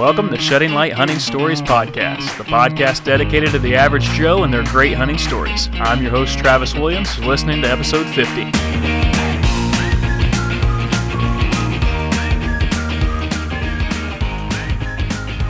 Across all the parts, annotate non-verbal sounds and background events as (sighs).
welcome to Shedding Light Hunting Stories Podcast, the podcast dedicated to the average Joe and their great hunting stories. I'm your host, Travis Williams, listening to episode 50.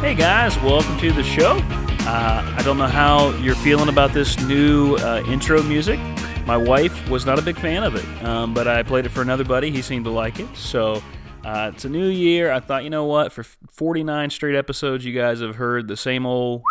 Hey guys, welcome to the show. Uh, I don't know how you're feeling about this new uh, intro music. My wife was not a big fan of it, um, but I played it for another buddy. He seemed to like it. So uh, it's a new year. I thought, you know what? For 49 straight episodes, you guys have heard the same old.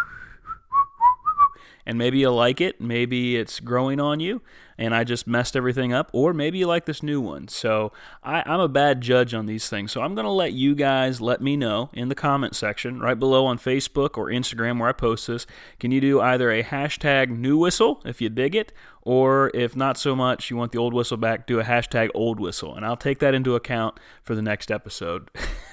And maybe you like it. Maybe it's growing on you and I just messed everything up, or maybe you like this new one. So I, am a bad judge on these things. So I'm going to let you guys let me know in the comment section right below on Facebook or Instagram where I post this. Can you do either a hashtag new whistle if you dig it, or if not so much, you want the old whistle back, do a hashtag old whistle. And I'll take that into account for the next episode. (laughs)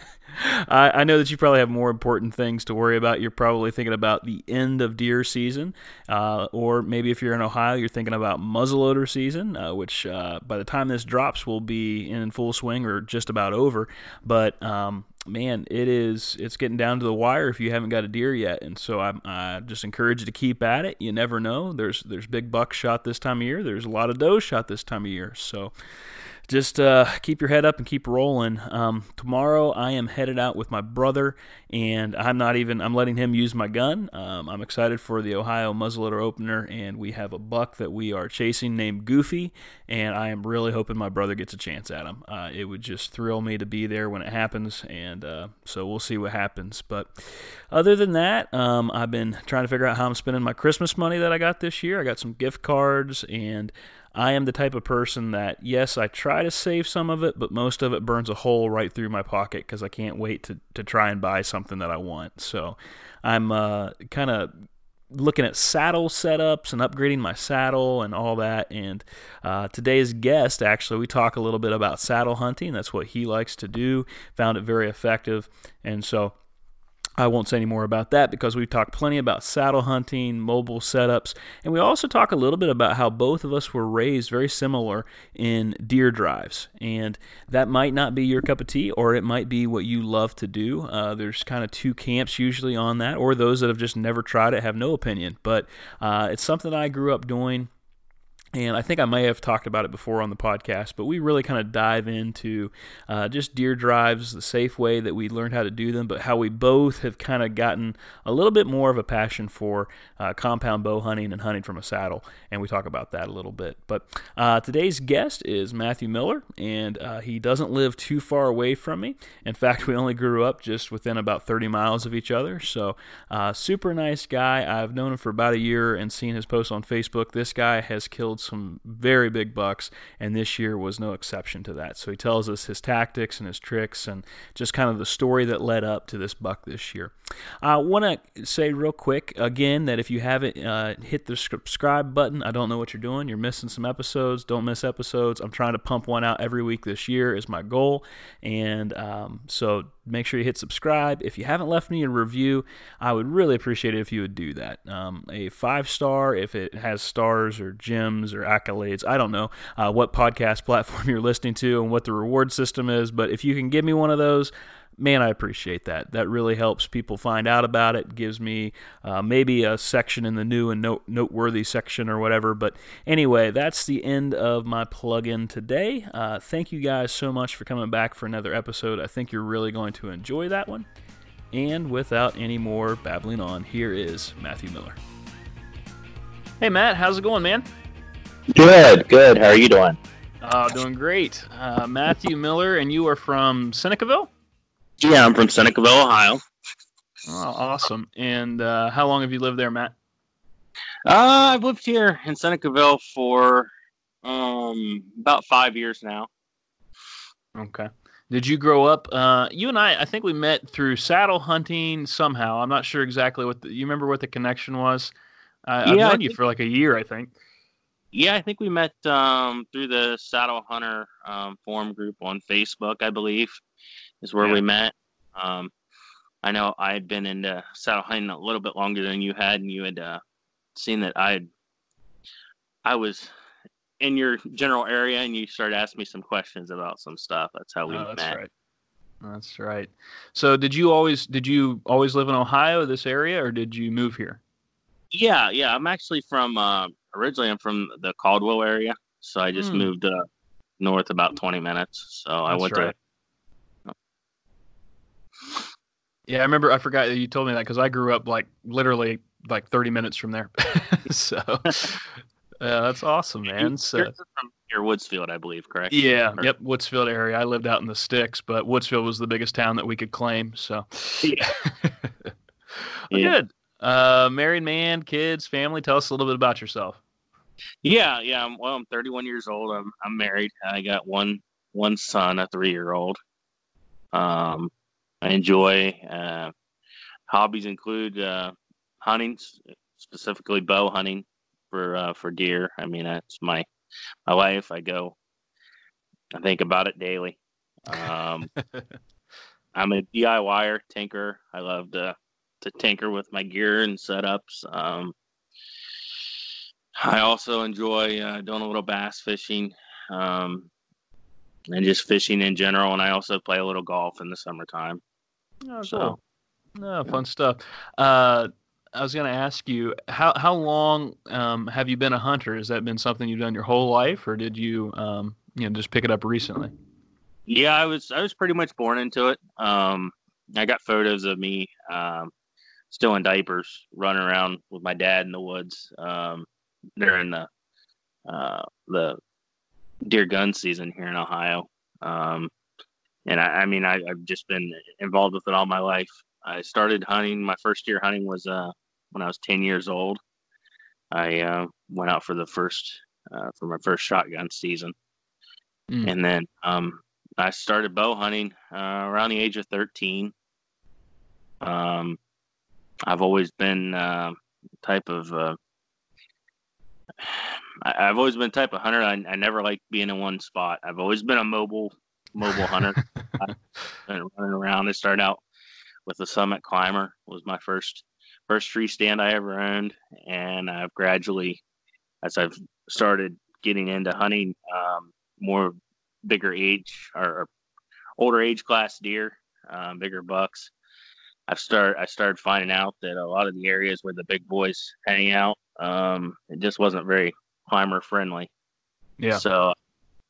I, I, know that you probably have more important things to worry about. You're probably thinking about the end of deer season, uh, or maybe if you're in Ohio, you're thinking about muzzleloader season, uh, which uh, by the time this drops will be in full swing or just about over. But um, man, it is it's getting down to the wire if you haven't got a deer yet, and so I, I just encourage you to keep at it. You never know. There's there's big bucks shot this time of year. There's a lot of does shot this time of year. So just uh, keep your head up and keep rolling. Um, tomorrow I am headed out with my brother, and I'm not even I'm letting him use my gun. Um, I'm excited for the Ohio muzzleloader opener, and we have a buck that we are chasing named Goofy, and I am really hoping my brother gets a chance at him. Uh, it would just thrill me to be there when it happens, and uh, so we'll see what happens. But other than that, um, I've been trying to figure out how I'm spending my Christmas money that I got this year. I got some gift cards and I am the type of person that, yes, I try to save some of it, but most of it burns a hole right through my pocket because I can't wait to, to try and buy something that I want. So I'm uh, kind of looking at saddle setups and upgrading my saddle and all that. And uh, today's guest, actually, we talk a little bit about saddle hunting. That's what he likes to do. Found it very effective. And so I won't say any more about that because we've talked plenty about saddle hunting, mobile setups, and we also talk a little bit about how both of us were raised very similar in deer drives. And that might not be your cup of tea, or it might be what you love to do. Uh, there's kind of two camps usually on that, or those that have just never tried it have no opinion. But uh, it's something I grew up doing and I think I may have talked about it before on the podcast, but we really kind of dive into uh, just deer drives, the safe way that we learned how to do them, but how we both have kind of gotten a little bit more of a passion for uh, compound bow hunting and hunting from a saddle. And we talk about that a little bit. But uh, today's guest is Matthew Miller, and uh, he doesn't live too far away from me. In fact, we only grew up just within about 30 miles of each other. So, uh, super nice guy. I've known him for about a year and seen his posts on Facebook. This guy has killed some very big bucks, and this year was no exception to that. So he tells us his tactics and his tricks and just kind of the story that led up to this buck this year. I want to say real quick again that if you haven't uh, hit the subscribe button, I don't know what you're doing. You're missing some episodes. Don't miss episodes. I'm trying to pump one out every week this year is my goal, and um, so make sure you hit subscribe. If you haven't left me a review, I would really appreciate it if you would do that. Um, a five star, if it has stars or gems or accolades. I don't know uh, what podcast (laughs) platform you're listening to and what the reward system is, but if you can give me one of those, man, I appreciate that. That really helps people find out about it. Gives me uh, maybe a section in the new and note- noteworthy section or whatever. But anyway, that's the end of my plug-in today. Uh, thank you guys so much for coming back for another episode. I think you're really going to enjoy that one. And without any more babbling on, here is Matthew Miller. Hey Matt, how's it going, man? Good, good. How are you doing? Uh, doing great. Uh, Matthew Miller, and you are from Senecaville? Yeah, I'm from Senecaville, Ohio. Oh, awesome. And uh, how long have you lived there, Matt? Uh, I've lived here in Senecaville for um, about five years now. Okay. Did you grow up? Uh, you and I, I think we met through saddle hunting somehow. I'm not sure exactly what the, you remember what the connection was. Uh, I've known you for like a year, I think. Yeah, I think we met um, through the Saddle Hunter um, forum group on Facebook, I believe is where yeah. we met. Um, I know I had been into saddle hunting a little bit longer than you had, and you had uh, seen that I I was in your general area, and you started asking me some questions about some stuff. That's how we oh, met. Right. That's right. So did you always did you always live in Ohio, this area, or did you move here? Yeah, yeah. I'm actually from uh, originally I'm from the Caldwell area, so I just mm. moved uh, north about 20 minutes. So That's I went right. to. Yeah, I remember. I forgot that you told me that because I grew up like literally like 30 minutes from there. (laughs) so yeah, (laughs) that's awesome, man. So, from near Woodsfield, I believe, correct? Yeah, or... yep, Woodsfield area. I lived out in the sticks, but Woodsfield was the biggest town that we could claim. So yeah, (laughs) yeah. good. Uh, married man, kids, family. Tell us a little bit about yourself. Yeah, yeah. I'm, well, I'm 31 years old. I'm I'm married. I got one one son, a three year old. Um, I enjoy uh, hobbies include uh, hunting, specifically bow hunting for uh, for deer. I mean, that's my my life. I go, I think about it daily. Um, (laughs) I'm a DIYer, tinker. I love to to tinker with my gear and setups. Um, I also enjoy uh, doing a little bass fishing um, and just fishing in general. And I also play a little golf in the summertime. Oh, so, cool. No, fun stuff. Uh, I was going to ask you how how long um, have you been a hunter? Has that been something you've done your whole life, or did you um, you know just pick it up recently? Yeah, I was I was pretty much born into it. Um, I got photos of me um, still in diapers, running around with my dad in the woods um, during the uh, the deer gun season here in Ohio. And I, I mean, I, have just been involved with it all my life. I started hunting. My first year hunting was uh, when I was 10 years old. I uh, went out for the first uh, for my first shotgun season, mm. and then um, I started bow hunting uh, around the age of 13. Um, I've always been uh, type of uh, (sighs) I, have always been type of hunter. I, I never like being in one spot. I've always been a mobile mobile hunter. (laughs) And running around. I started out with the Summit Climber was my first first tree stand I ever owned, and I've gradually, as I've started getting into hunting um, more bigger age or, older age class deer, um, bigger bucks. I've started I started finding out that a lot of the areas where the big boys hang out, um, it just wasn't very climber friendly. Yeah. So I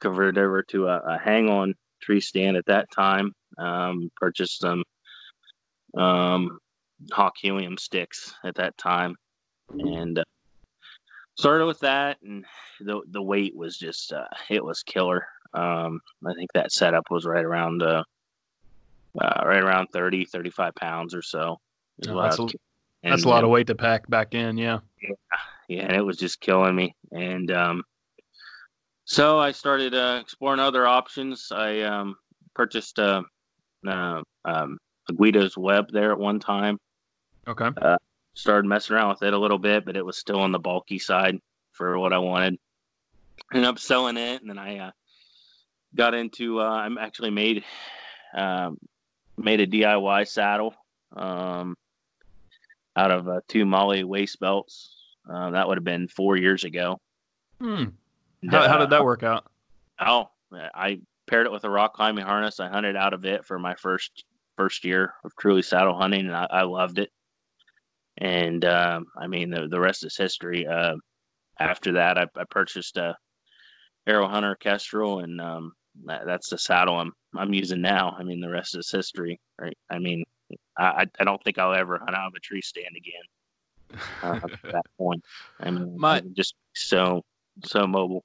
converted over to a, a hang on tree stand at that time. Um, purchased some um, hawk helium sticks at that time, and uh, started with that. And the the weight was just uh, it was killer. Um, I think that setup was right around uh, uh, right around 30, 35 pounds or so. Oh, that's, a, that's a lot of weight to pack back in. Yeah. Yeah. Yeah. And it was just killing me. And, um, so I started uh, exploring other options. I um, purchased uh, uh, um, a Guido's web there at one time. Okay. Uh, started messing around with it a little bit, but it was still on the bulky side for what I wanted. Ended up selling it, and then I uh, got into. Uh, I'm actually made um, made a DIY saddle um, out of uh, two MOLLE waist belts. Uh, that would have been four years ago. Hmm. How, how did that work out? Oh, I paired it with a rock climbing harness. I hunted out of it for my first first year of truly saddle hunting, and I, I loved it. And um, I mean, the the rest is history. Uh, after that, I, I, purchased a Aero Hunter Kestrel, and um, that, that's the saddle I'm I'm using now. I mean, the rest is history, right? I mean, I I don't think I'll ever hunt out of a tree stand again. Uh, at that (laughs) point, I mean, My, I'm just so so mobile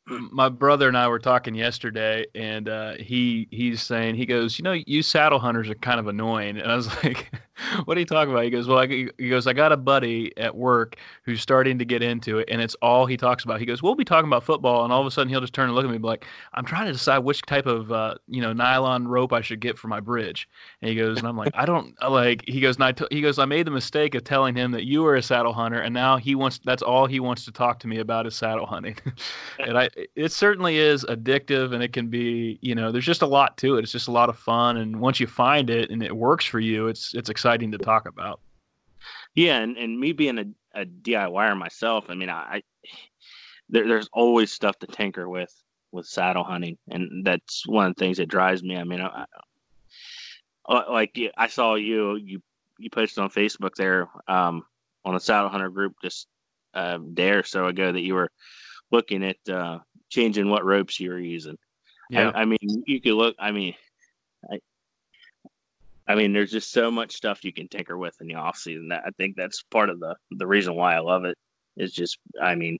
my brother and I were talking yesterday, and uh, he he's saying he goes, you know, you saddle hunters are kind of annoying, and I was (laughs) like, what are you talking about? He goes, well, I, he goes, I got a buddy at work who's starting to get into it, and it's all he talks about. He goes, we'll be talking about football, and all of a sudden he'll just turn and look at me like, I'm trying to decide which type of uh, you know nylon rope I should get for my bridge, and he goes, and I'm like, I don't like. He goes, and I t- he goes, I made the mistake of telling him that you were a saddle hunter, and now he wants that's all he wants to talk to me about is saddle hunting, (laughs) and I it's certainly is addictive and it can be, you know, there's just a lot to it. It's just a lot of fun. And once you find it and it works for you, it's, it's exciting to talk about. Yeah. And, and me being a, a DIYer myself, I mean, I, there, there's always stuff to tinker with, with saddle hunting. And that's one of the things that drives me. I mean, I, uh, like I saw you you you posted on Facebook there um, on the Saddle Hunter group just uh, a day or so ago that you were looking at uh, changing what ropes you were using. Yeah. I, I mean, you could look. I mean, I, I mean, there's just so much stuff you can tinker with in the off season. That I think that's part of the the reason why I love it. Is just, I mean,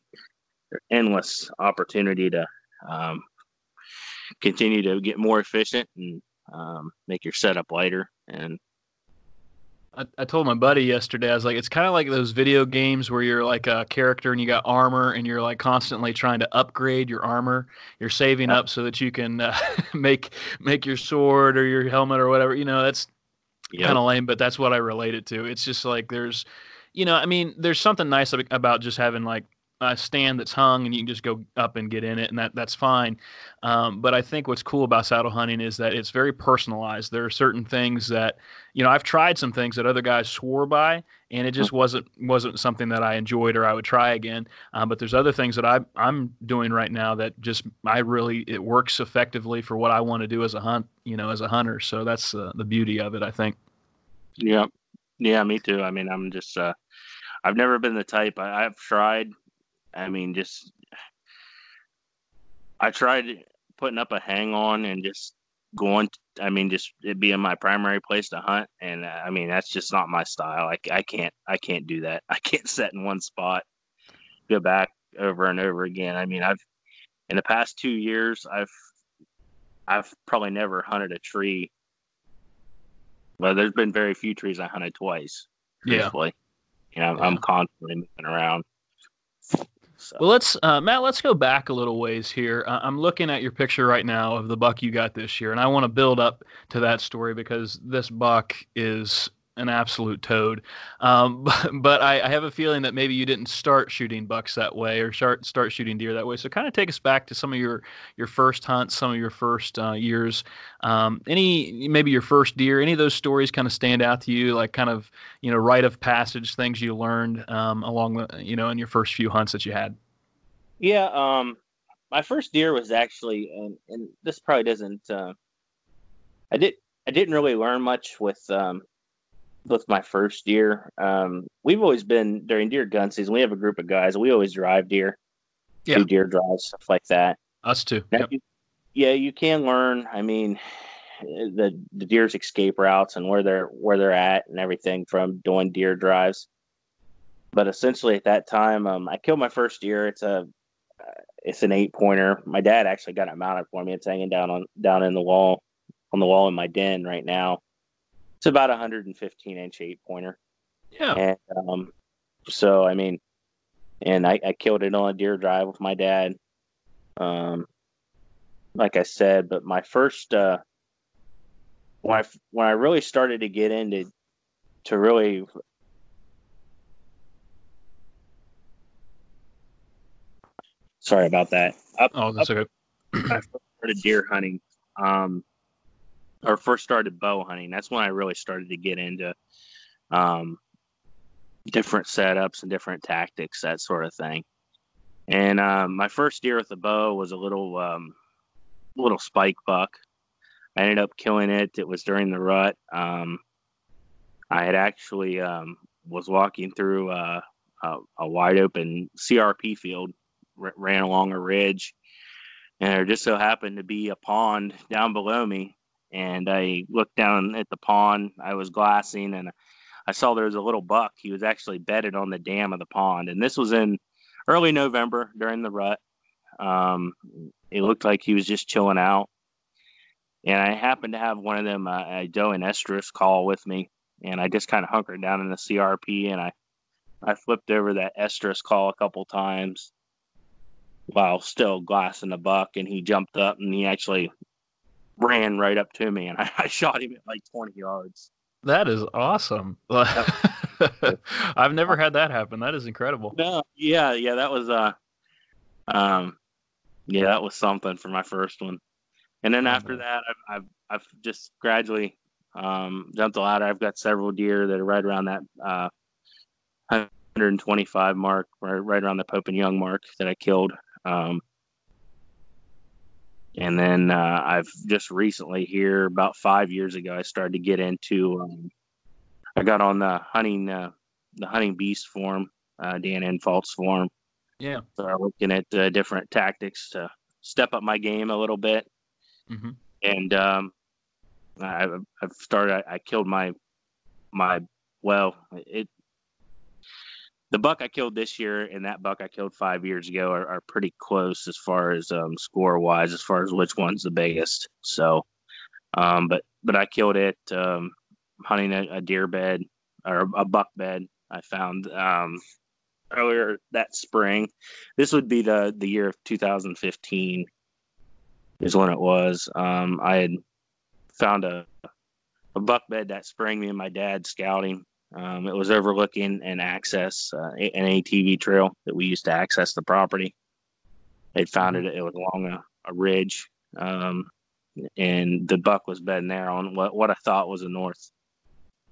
endless opportunity to um, continue to get more efficient and um, make your setup lighter and I, I told my buddy yesterday, I was like, it's kind of like those video games where you're like a character and you got armor and you're like constantly trying to upgrade your armor. You're saving up so that you can uh, (laughs) make make your sword or your helmet or whatever. You know, that's yep. kind of lame, but that's what I relate it to. It's just like there's, you know, I mean, there's something nice about just having like a stand that's hung and you can just go up and get in it and that that's fine. Um, but i think what's cool about saddle hunting is that it's very personalized. There are certain things that you know i've tried some things that other guys swore by and it just wasn't wasn't something that i enjoyed or i would try again. Um, but there's other things that I, i'm doing right now that just i really it works effectively for what i want to do as a hunt you know as a hunter. So that's uh, the beauty of it i think. Yeah. Yeah me too. I mean i'm just uh I've never been the type. I, have tried I mean, just I tried putting up a hang on and just going. I mean, just it being my primary place to hunt, and uh, I mean that's just not my style. I, I can't I can't do that. (laughs) I can't set in one spot, go back over and over again. I mean, I've in the past two years, I've I've probably never hunted a tree. Well, there's been very few trees I hunted twice. Truthfully. Yeah. You know, yeah. I'm constantly moving around. So. Well, let's uh, Matt. Let's go back a little ways here. Uh, I'm looking at your picture right now of the buck you got this year, and I want to build up to that story because this buck is an absolute toad. Um, (laughs) but, but I, I, have a feeling that maybe you didn't start shooting bucks that way or start start shooting deer that way. So kind of take us back to some of your your first hunts, some of your first uh, years. Um, any maybe your first deer. Any of those stories kind of stand out to you, like kind of you know rite of passage things you learned um, along the you know in your first few hunts that you had. Yeah, um, my first deer was actually, and, and this probably doesn't. Uh, I did. I didn't really learn much with um, with my first deer. Um, we've always been during deer gun season. We have a group of guys. We always drive deer, yeah. do deer drives, stuff like that. Us too. Yep. You, yeah, you can learn. I mean, the the deer's escape routes and where they're where they're at and everything from doing deer drives. But essentially, at that time, um, I killed my first deer. It's a uh, it's an eight pointer. My dad actually got it mounted for me. It's hanging down on down in the wall on the wall in my den right now it's about a 115 inch eight pointer. Yeah. And um, so I mean, and I, I killed it on a deer drive with my dad. Um, like I said, but my first uh, when I when I really started to get into to really sorry about that. Up, oh, that's up, okay. I started deer hunting. Um, or first started bow hunting. That's when I really started to get into um, different setups and different tactics, that sort of thing. And um, my first deer with the bow was a little um, little spike buck. I ended up killing it. It was during the rut. Um, I had actually um, was walking through a, a, a, wide open CRP field, r- ran along a ridge, and there just so happened to be a pond down below me and I looked down at the pond. I was glassing, and I saw there was a little buck. He was actually bedded on the dam of the pond, and this was in early November during the rut. Um, it looked like he was just chilling out, and I happened to have one of them uh, a doe and estrus call with me, and I just kind of hunkered down in the CRP, and I I flipped over that estrus call a couple times while still glassing the buck, and he jumped up and he actually ran right up to me, and I, (laughs) I shot him at like 20 yards. That is awesome. (laughs) I've never had that happen. That is incredible. No, yeah, yeah, that was uh, um, yeah, that was something for my first one. And then after that, I've, I've, I've just gradually um, jumped the ladder. I've got several deer that are right around that uh, 125 mark, right, right around the Pope and Young mark that I killed. Um, and then uh, I've just recently here about five years ago I started to get into. Um, I got on the hunting uh, the hunting beast form, uh, Dan form. Yeah. So I'm looking at uh, different tactics to step up my game a little bit, mm-hmm. and um, I've, I've started. I, I killed my my well it the buck I killed this year and that buck I killed five years ago are, are pretty close as far as um, score wise, as far as which one's the biggest. So, um, but but I killed it um, hunting a, a, deer bed or a buck bed. I found um, earlier that spring. This would be the the year of 2015 is when it was. Um, I had found a a buck bed that spring. Me and my dad scouting um, it was overlooking an access, uh, an ATV trail that we used to access the property. They found it; it was along a, a ridge, um, and the buck was bedding there on what what I thought was a north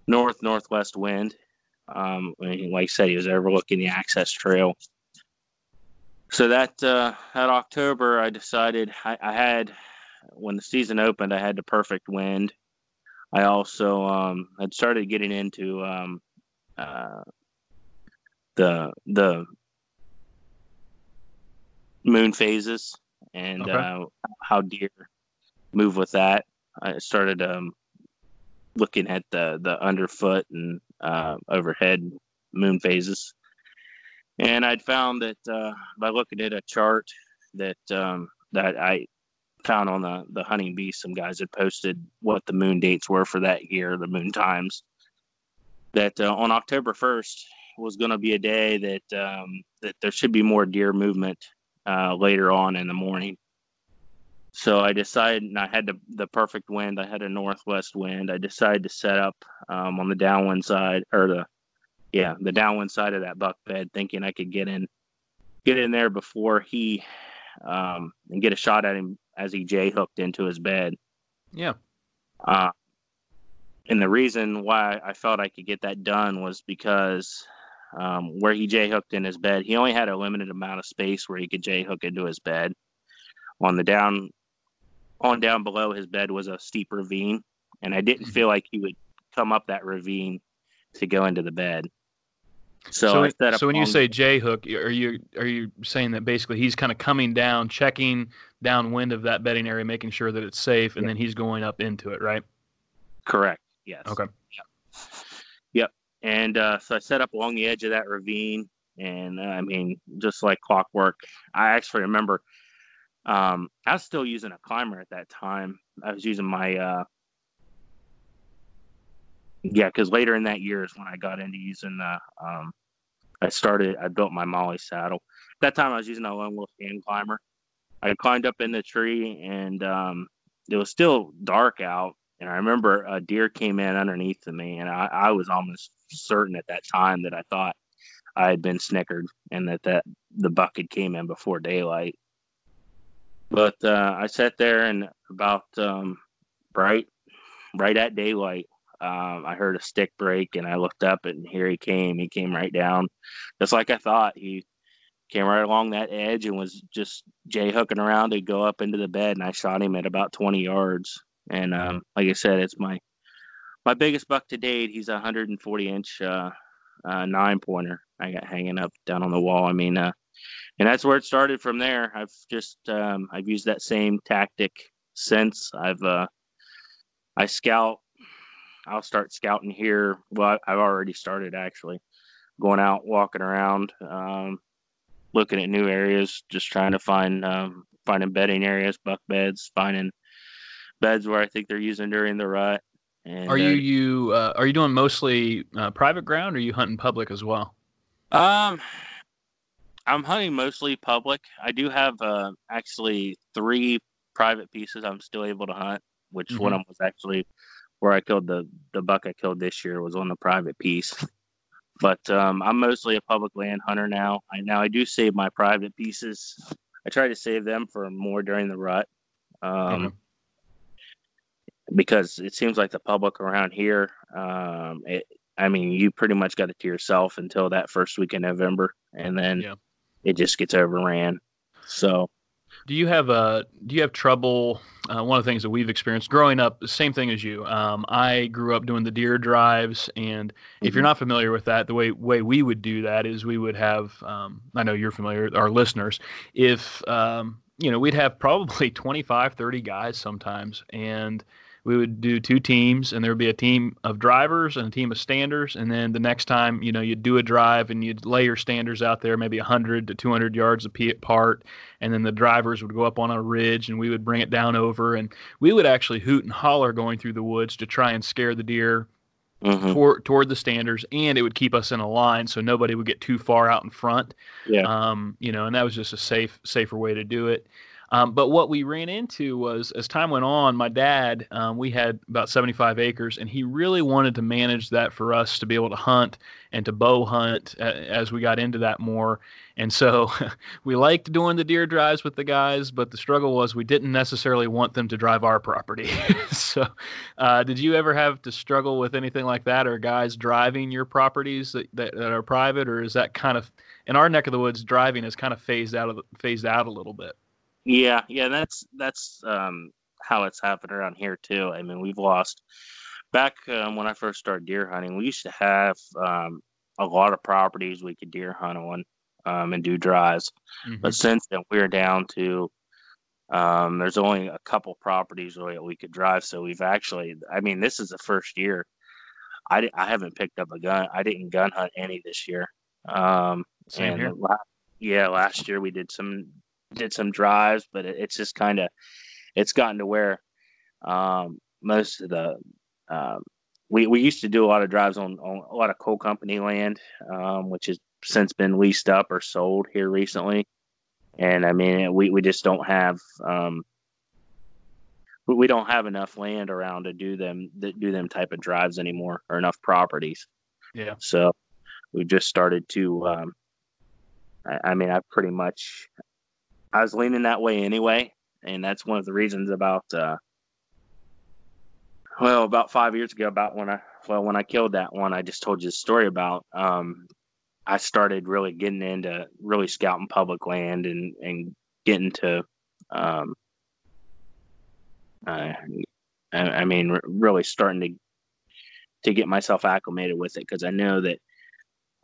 north northwest wind. Um, like I said, he was overlooking the access trail. So that uh, that October, I decided I, I had when the season opened, I had the perfect wind I also um, had started getting into um, uh, the the moon phases and okay. uh, how deer move with that. I started um, looking at the the underfoot and uh, overhead moon phases, and I'd found that uh, by looking at a chart that um, that I found on the the hunting beast some guys had posted what the moon dates were for that year the moon times. That uh, on october 1st was going to be a day that um, that there should be more deer movement uh, later on in the morning. So i decided and i had the, the perfect wind i had a northwest wind i decided to set up um, on the downwind side or the yeah the downwind side of that buck bed thinking i could get in get in there before he um, and get a shot at him as he J hooked into his bed. Yeah. Uh, and the reason why I felt I could get that done was because um, where he J hooked in his bed, he only had a limited amount of space where he could J hook into his bed. On the down, on down below his bed was a steep ravine, and I didn't mm-hmm. feel like he would come up that ravine to go into the bed. So, so, so when you say J hook, are you are you saying that basically he's kind of coming down, checking downwind of that bedding area, making sure that it's safe, and then he's going up into it, right? Correct. Yes. Okay. Yep. Yep. And uh, so I set up along the edge of that ravine, and uh, I mean, just like clockwork. I actually remember um, I was still using a climber at that time. I was using my uh, yeah, because later in that year is when I got into using the. Um, I started. I built my MOLLE saddle. That time, I was using a lone wolf hand climber. I climbed up in the tree, and um, it was still dark out. And I remember a deer came in underneath me, and I, I was almost certain at that time that I thought I had been snickered, and that that the bucket came in before daylight. But uh, I sat there, and about um, right, right at daylight, um, I heard a stick break and I looked up and here he came. He came right down, just like I thought. He came right along that edge and was just J hooking around to go up into the bed. And I shot him at about 20 yards. And um, like I said, it's my my biggest buck to date. He's a 140 inch uh, uh, nine pointer I got hanging up down on the wall. I mean, uh, and that's where it started from there. I've just um, I've used that same tactic since. I've uh, I scout I'll start scouting here. Well, I've already started actually going out, walking around, um, looking at new areas, just trying to find um, finding bedding areas, buck beds, finding beds where I think they're using during the rut. And, are you uh, you uh, are you doing mostly uh, private ground, or are you hunting public as well? Um, I'm hunting mostly public. I do have uh, actually three private pieces I'm still able to hunt, which mm-hmm. one of them was actually where I killed the the buck I killed this year was on the private piece. But um, I'm mostly a public land hunter now. I now I do save my private pieces. I try to save them for more during the rut, um, mm-hmm. because it seems like the public around here. Um, it, I mean, you pretty much got it to yourself until that first week in November, and then yeah. it just gets overran. So Do you have a do you have trouble? Uh, one of the things that we've experienced growing up, same thing as you. Um, I grew up doing the deer drives, and mm-hmm. if you're mm-hmm. not familiar with that, the way way we would do that is we would have. Um, I know you're familiar, our listeners. If um, you know, we'd have probably (laughs) 25, 30 guys sometimes, and we would do two teams and there would be a team of drivers and a team of standers and then the next time you know you'd do a drive and you'd lay your standers out there maybe 100 to 200 yards apart and then the drivers would go up on a ridge and we would bring it down over and we would actually hoot and holler going through the woods to try and scare the deer mm-hmm. toward toward the standers, and it would keep us in a line so nobody would get too far out in front. Yeah. Um, you know, and that was just a safe safer way to do it. Um, but what we ran into was as time went on, my dad, um, we had about 75 acres, and he really wanted to manage that for us to be able to hunt and to bow hunt uh, as we got into that more. And so (laughs) we liked doing the deer drives with the guys, but the struggle was we didn't necessarily want them to drive our property. (laughs) so, uh, did you ever have to struggle with anything like that, or guys driving your properties that, that, that are private, or is that kind of in our neck of the woods, driving is kind of phased out of phased out a little bit? Yeah, yeah, that's that's um, how it's happened around here too. I mean, we've lost back um, when I first started deer hunting. We used to have um, a lot of properties we could deer hunt on um, and do drives, mm-hmm. but since then we're down to um, there's only a couple properties that we could drive. So we've actually, I mean, this is the first year I, I haven't picked up a gun. I didn't gun hunt any this year. Um, Same here. Yeah, last year we did some did some drives, but it, it's just kind of it's gotten to where um, most of the um, we we used to do a lot of drives on, on a lot of coal company land, um, which has since been leased up or sold here recently. And I mean, we, we just don't have um, we don't have enough land around to do them that do them type of drives anymore, or enough properties. Yeah. So we just started to. Um, I, I mean, I pretty much I was leaning that way anyway, and that's one of the reasons about uh, well, about five years ago, about when I well when I killed that one, I just told you the story about. Um, I started really getting into really scouting public land and and getting to, um, uh, I, I mean, really starting to to get myself acclimated with it because I know that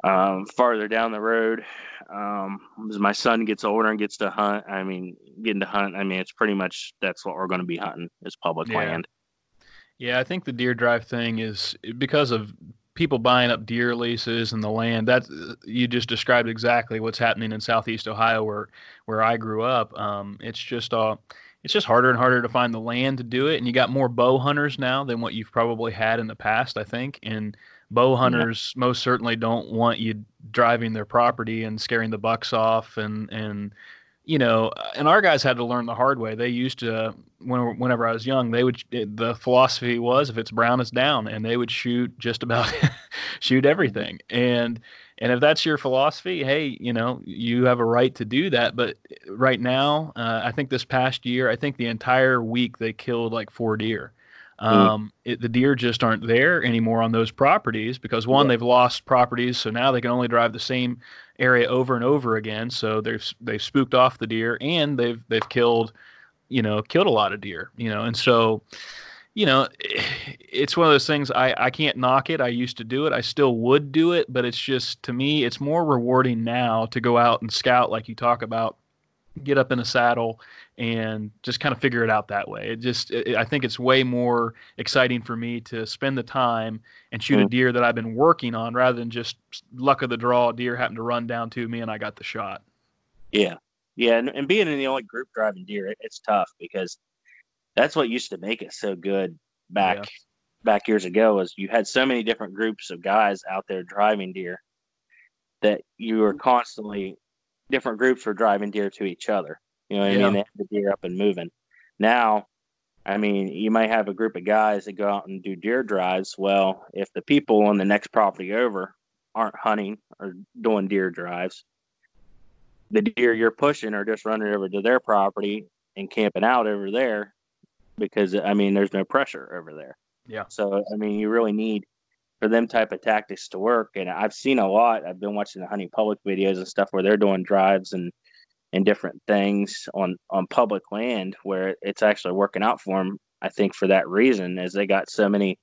um, farther down the road, um, as my son gets older and gets to hunt, I mean, getting to hunt, I mean, it's pretty much that's what we're going to be hunting is public yeah. land. Yeah, I think the deer drive thing is because of people buying up deer leases and the land. That you just described exactly what's happening in Southeast Ohio, where where I grew up. Um, it's just uh, it's just harder and harder to find the land to do it, and you got more bow hunters now than what you've probably had in the past. I think, and bow hunters yeah. most certainly don't want you driving their property and scaring the bucks off and and you know and our guys had to learn the hard way. They used to when, whenever i was young they would the philosophy was if it's brown it's down and they would shoot just about (laughs) shoot everything. And and if that's your philosophy hey you know you have a right to do that. But right now uh, i think this past year i think the entire week they killed like four deer Mm. Um, it, the deer just aren't there anymore on those properties because one, yeah. they've lost properties, so now they can only drive the same area over and over again. So they've they've spooked off the deer, and they've they've killed, you know, killed a lot of deer, you know, and so. You know, (sighs) it's one of those things I, I can't knock it. I used to do it. I still would do it, but it's just to me, it's more rewarding now to go out and scout like you talk about get up in a saddle and just kind of figure it out that way. It just, it, I think it's way more exciting for me to spend the time and shoot mm. a deer that I've been working on rather than just luck of the draw. deer happened to run down to me and I got the shot. Yeah. Yeah. And, and being in the only group driving deer, it, it's tough because that's what used to make it so good back, yeah. back years ago was you had so many different groups of guys out there driving deer that you were constantly different groups were driving deer to each other. You know what yeah. I mean? They had the deer up and moving. Now, I mean, you might have a group of guys that go out and do deer drives. Well, if the people on the next property over aren't hunting or doing deer drives, the deer you're pushing are just running over to their property and camping out over there because I mean there's no pressure over there. Yeah. So I mean you really need for them type of tactics to work. And I've seen a lot. I've been watching the hunting public videos and stuff where they're doing drives and and different things on on public land where it's actually working out for them. I think for that reason, as they got so many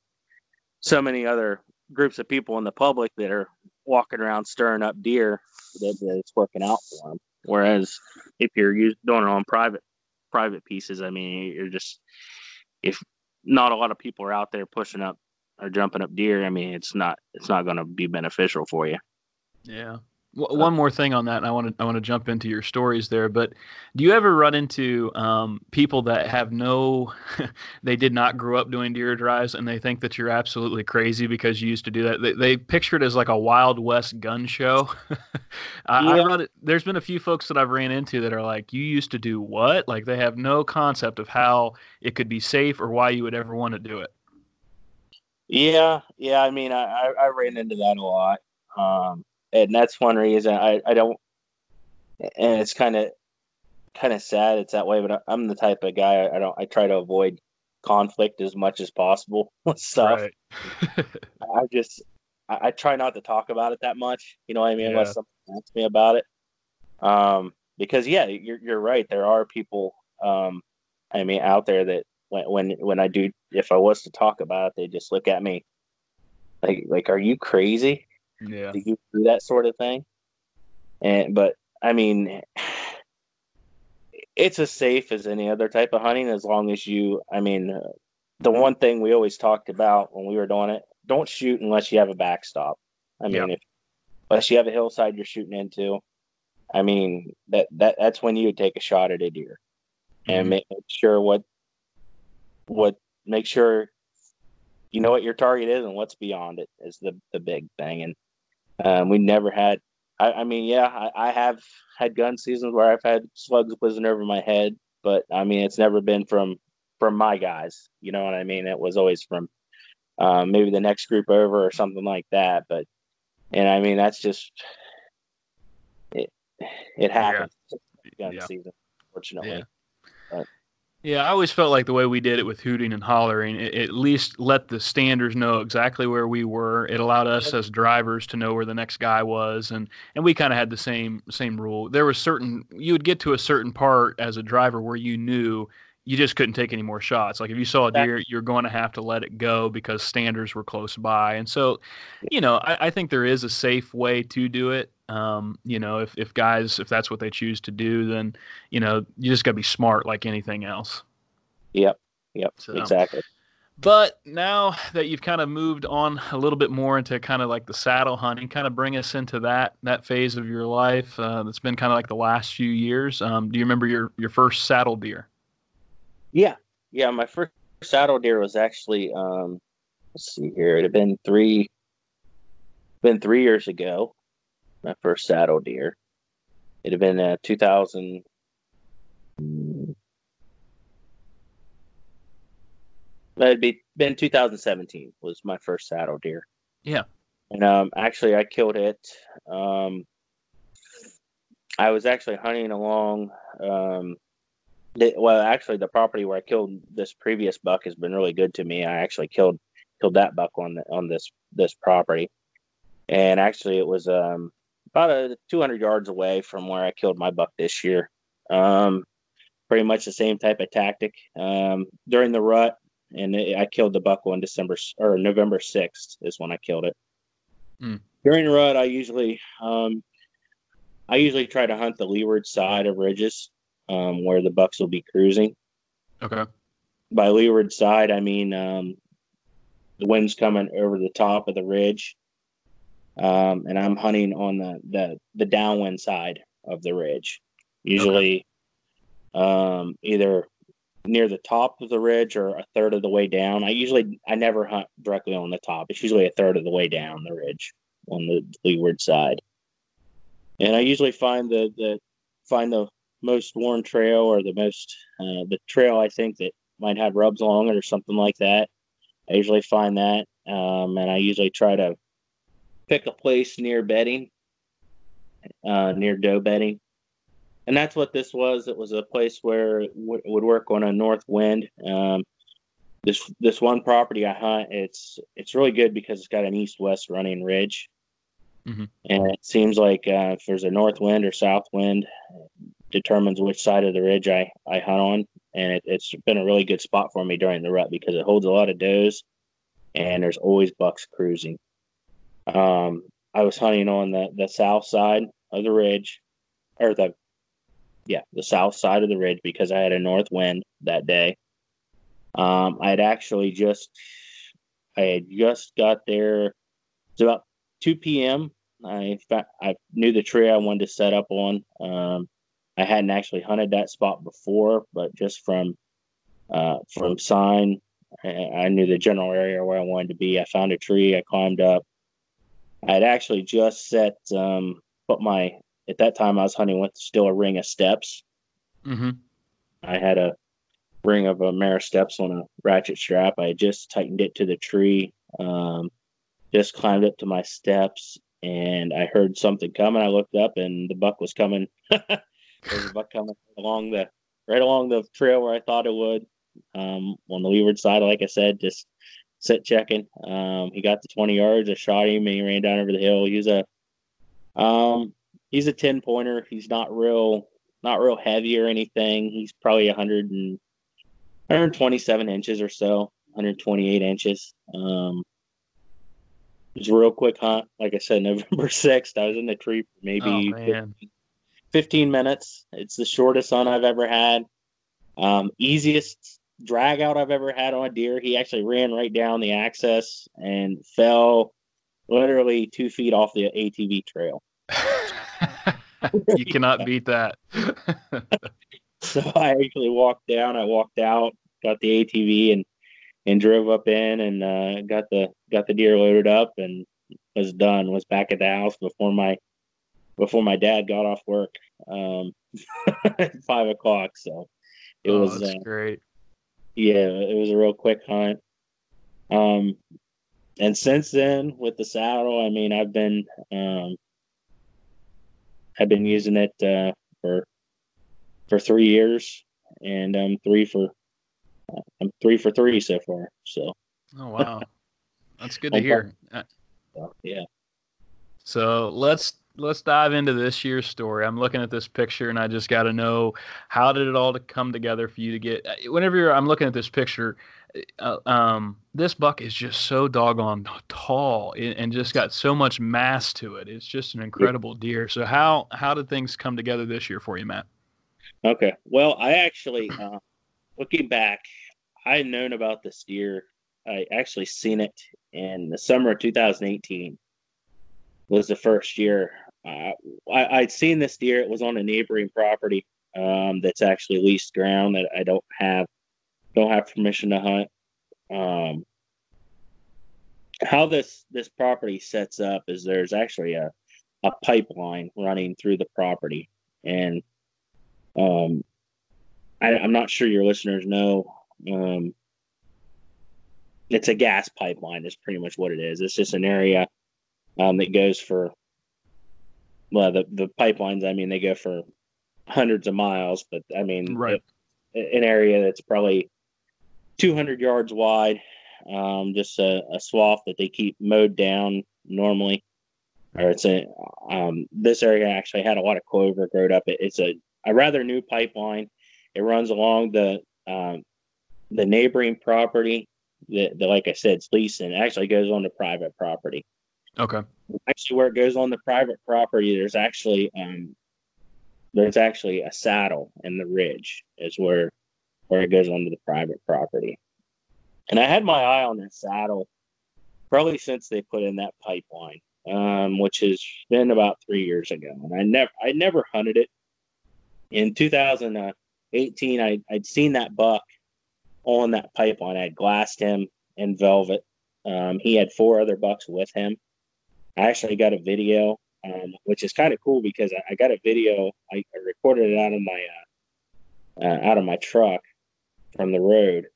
so many other groups of people in the public that are walking around stirring up deer that, it's working out for them. Whereas if you're doing it on private private pieces, I mean, you're just if not a lot of people are out there pushing up or jumping up deer, I mean, it's not it's not going to be beneficial for you. Yeah, one more thing on that, and I want to I want to jump into your stories there. But do you ever run into um, people that have no, (laughs) they did not grow up doing deer drives, and they think that you're absolutely crazy because you used to do that? They, they picture it as like a Wild West gun show. (laughs) I, yeah. I there's been a few folks that I've ran into that are like, you used to do what? Like they have no concept of how it could be safe or why you would ever want to do it. Yeah, yeah. I mean, I I ran into that a lot. Um, and that's one reason I, I don't and it's kind of kind of sad it's that way but i'm the type of guy i don't i try to avoid conflict as much as possible (laughs) with stuff right. (laughs) i just I, I, try not to talk about it that much you know what i mean yeah. unless someone asks me about it um because yeah you're, you're right there are people um i mean out there that when when when i do if i was to talk about it they just look at me like like are you crazy yeah. to get through that sort of thing. And but I mean, it's as safe as any other type of hunting as long as you. I mean, uh, the one thing we always talked about when we were doing it: don't shoot unless you have a backstop. I mean, if unless you have a hillside you're shooting into, I mean that that that's when you would take a shot at a deer, mm-hmm. and make sure what what make sure you know what your target is and what's beyond it is the the big thing. And um, we never had. I, I mean, yeah, I, I, have had gun seasons where I've had slugs whizzing over my head, but I mean, it's never been from from my guys. You know what I mean? It was always from um, maybe the next group over or something like that. But and I mean, that's just it. It happens. Yeah. Gun yeah. season, fortunately. Yeah. Yeah, I always felt like the way we did it with hooting and hollering, it, at least let the standers know exactly where we were. It allowed us as drivers to know where the next guy was, and and we kind of had the same same rule. There was certain you would get to a certain part as a driver where you knew you just couldn't take any more shots. Like if you saw a deer, you're going to have to let it go because standers were close by. And so, you know, I, I think there is a safe way to do it. Um, you know, if, if guys, if that's what they choose to do, then, you know, you just got to be smart like anything else. Yep. Yep. So, exactly. But now that you've kind of moved on a little bit more into kind of like the saddle hunting, kind of bring us into that that phase of your life uh, that's been kind of like the last few years. Um, do you remember your your first saddle deer? Yeah, yeah. My first saddle deer was actually um, let's see here. It had been three, been three years ago. My first saddle deer. It had been uh, 2000. It'd be been 2017 was my first saddle deer. Yeah. And um, actually, I killed it. Um, I was actually hunting along um, the, well, actually, the property where I killed this previous buck has been really good to me. I actually killed killed that buck on the, on this this property, and actually, it was um, about a 200 yards away from where I killed my buck this year. Um, pretty much the same type of tactic um, during the rut, and it, I killed the buck on December or November 6th is when I killed it. Mm. During rut, I usually um, I usually try to hunt the leeward side of ridges um, where the Bucks will be cruising. Okay. By leeward side, I mean um, the wind's coming over the top of the ridge, um, and I'm hunting on the, the the downwind side of the ridge. Usually, okay. um, either near the top of the ridge or a third of the way down. I usually I never hunt directly on the top. It's usually a third of the way down the ridge on the leeward side. And I usually find the the find the most worn trail or the most uh, the trail I think that might have rubs along it or something like that. I usually find that, um, and I usually try to pick a place near bedding, uh, near doe bedding, and that's what this was. It was a place where it w- would work on a north wind. Um, this this one property I hunt, it's it's really good because it's got an east west running ridge, mm-hmm. and it seems like uh, if there's a north wind or south wind, determines which side of the ridge I, I hunt on. And it, it's been a really good spot for me during the rut because it holds a lot of does and there's always bucks cruising. Um, I was hunting on the, the south side of the ridge, or the yeah, the south side of the ridge because I had a north wind that day. Um, I had actually just I had just got there. It's about two p.m. I I knew the tree I wanted to set up on. Um, I hadn't actually hunted that spot before, but just from uh, from sign, I knew the general area where I wanted to be. I found a tree. I climbed up. I had actually just set um, put my at that time I was hunting with still a ring of steps. Mm-hmm. I had a ring of a mare steps on a ratchet strap. I just tightened it to the tree. Um, just climbed up to my steps and I heard something coming. I looked up and the buck was coming. (laughs) There's a buck coming along the right along the trail where I thought it would. Um, on the leeward side, like I said, just sit checking. Um, he got to 20 yards. I shot him and he ran down over the hill. He's a um, he's a 10 pointer. He's not real not real heavy or anything. He's probably 100 and 127 inches or so, 128 inches. Um, it was a real quick hunt. Like I said, (laughs) November 6th, I was in the tree for maybe oh, 15, 15, minutes. It's the shortest hunt I've ever had. Um, easiest drag out I've ever had on a deer. He actually ran right down the access and fell literally two feet off the ATV trail. (laughs) you cannot beat that. (laughs) so I actually walked down. I walked out, got the ATV, and and drove up in and uh, got the got the deer loaded up and was done. Was back at the house before my before my dad got off work um, at (laughs) five o'clock. So it oh, was uh, great. Yeah, it was a real quick hunt. Um, and since then, with the saddle, I mean, I've been um, I've been using it uh, for for three years, and I'm three for I'm three for three so far. So. Oh wow, that's good (laughs) to hear. Yeah. So let's let's dive into this year's story. I'm looking at this picture and I just got to know how did it all to come together for you to get. Uh, whenever I'm looking at this picture, uh, um, this buck is just so doggone tall and just got so much mass to it. It's just an incredible deer. So how how did things come together this year for you, Matt? Okay. Well, I actually, uh, looking back, I had known about this deer. I actually seen it in the summer of 2018. Was the first year I, would seen this deer. It was on a neighboring property um, that's actually leased ground that I don't have don't have permission to hunt. Um, how this this property sets up is there's actually a a pipeline running through the property, and um, I, am not sure your listeners know. Um, it's a gas pipeline. Is pretty much what it is. It's just an area um, that goes for well, the the pipelines. I mean, they go for hundreds of miles, but I mean, right, an area that's probably 200 yards wide. Um, just a, a swath that they keep mowed down normally, or it's a um, this area actually had a lot of clover growed up. It, it's a a rather new pipeline. It runs along the um, the neighboring property that, that, like I said, it's leased and actually goes on to private property. Okay. Actually, where it goes on the private property, there's actually um, there's actually a saddle in the ridge is where where it goes onto the private property. And I had my eye on that saddle probably since they put in that pipeline, um, which has been about three years ago. And I never I never hunted it. In 2018, I, I'd seen that buck on that pipeline. I had glassed him in velvet. Um, he had four other bucks with him. I actually got a video, um, which is kind of cool because I, I, got a video. I, I, recorded it out of my uh, uh, out of my truck from the road,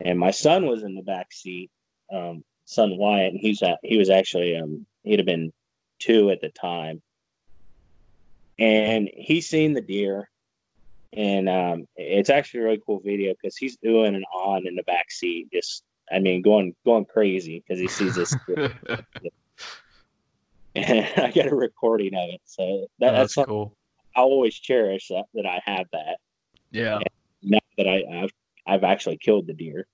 and my son was in the back seat. Um, son Wyatt, and he's at, he was actually um, he'd have been two at the time, and he's seen the deer, and um, it's actually a really cool video because he's doing an on in the back seat, just I mean going going crazy because he sees this. (laughs) and (laughs) I got a recording of it, so that, oh, that's, that's cool. I always cherish that, that I have that. Yeah. And now that I, I've I've actually killed the deer.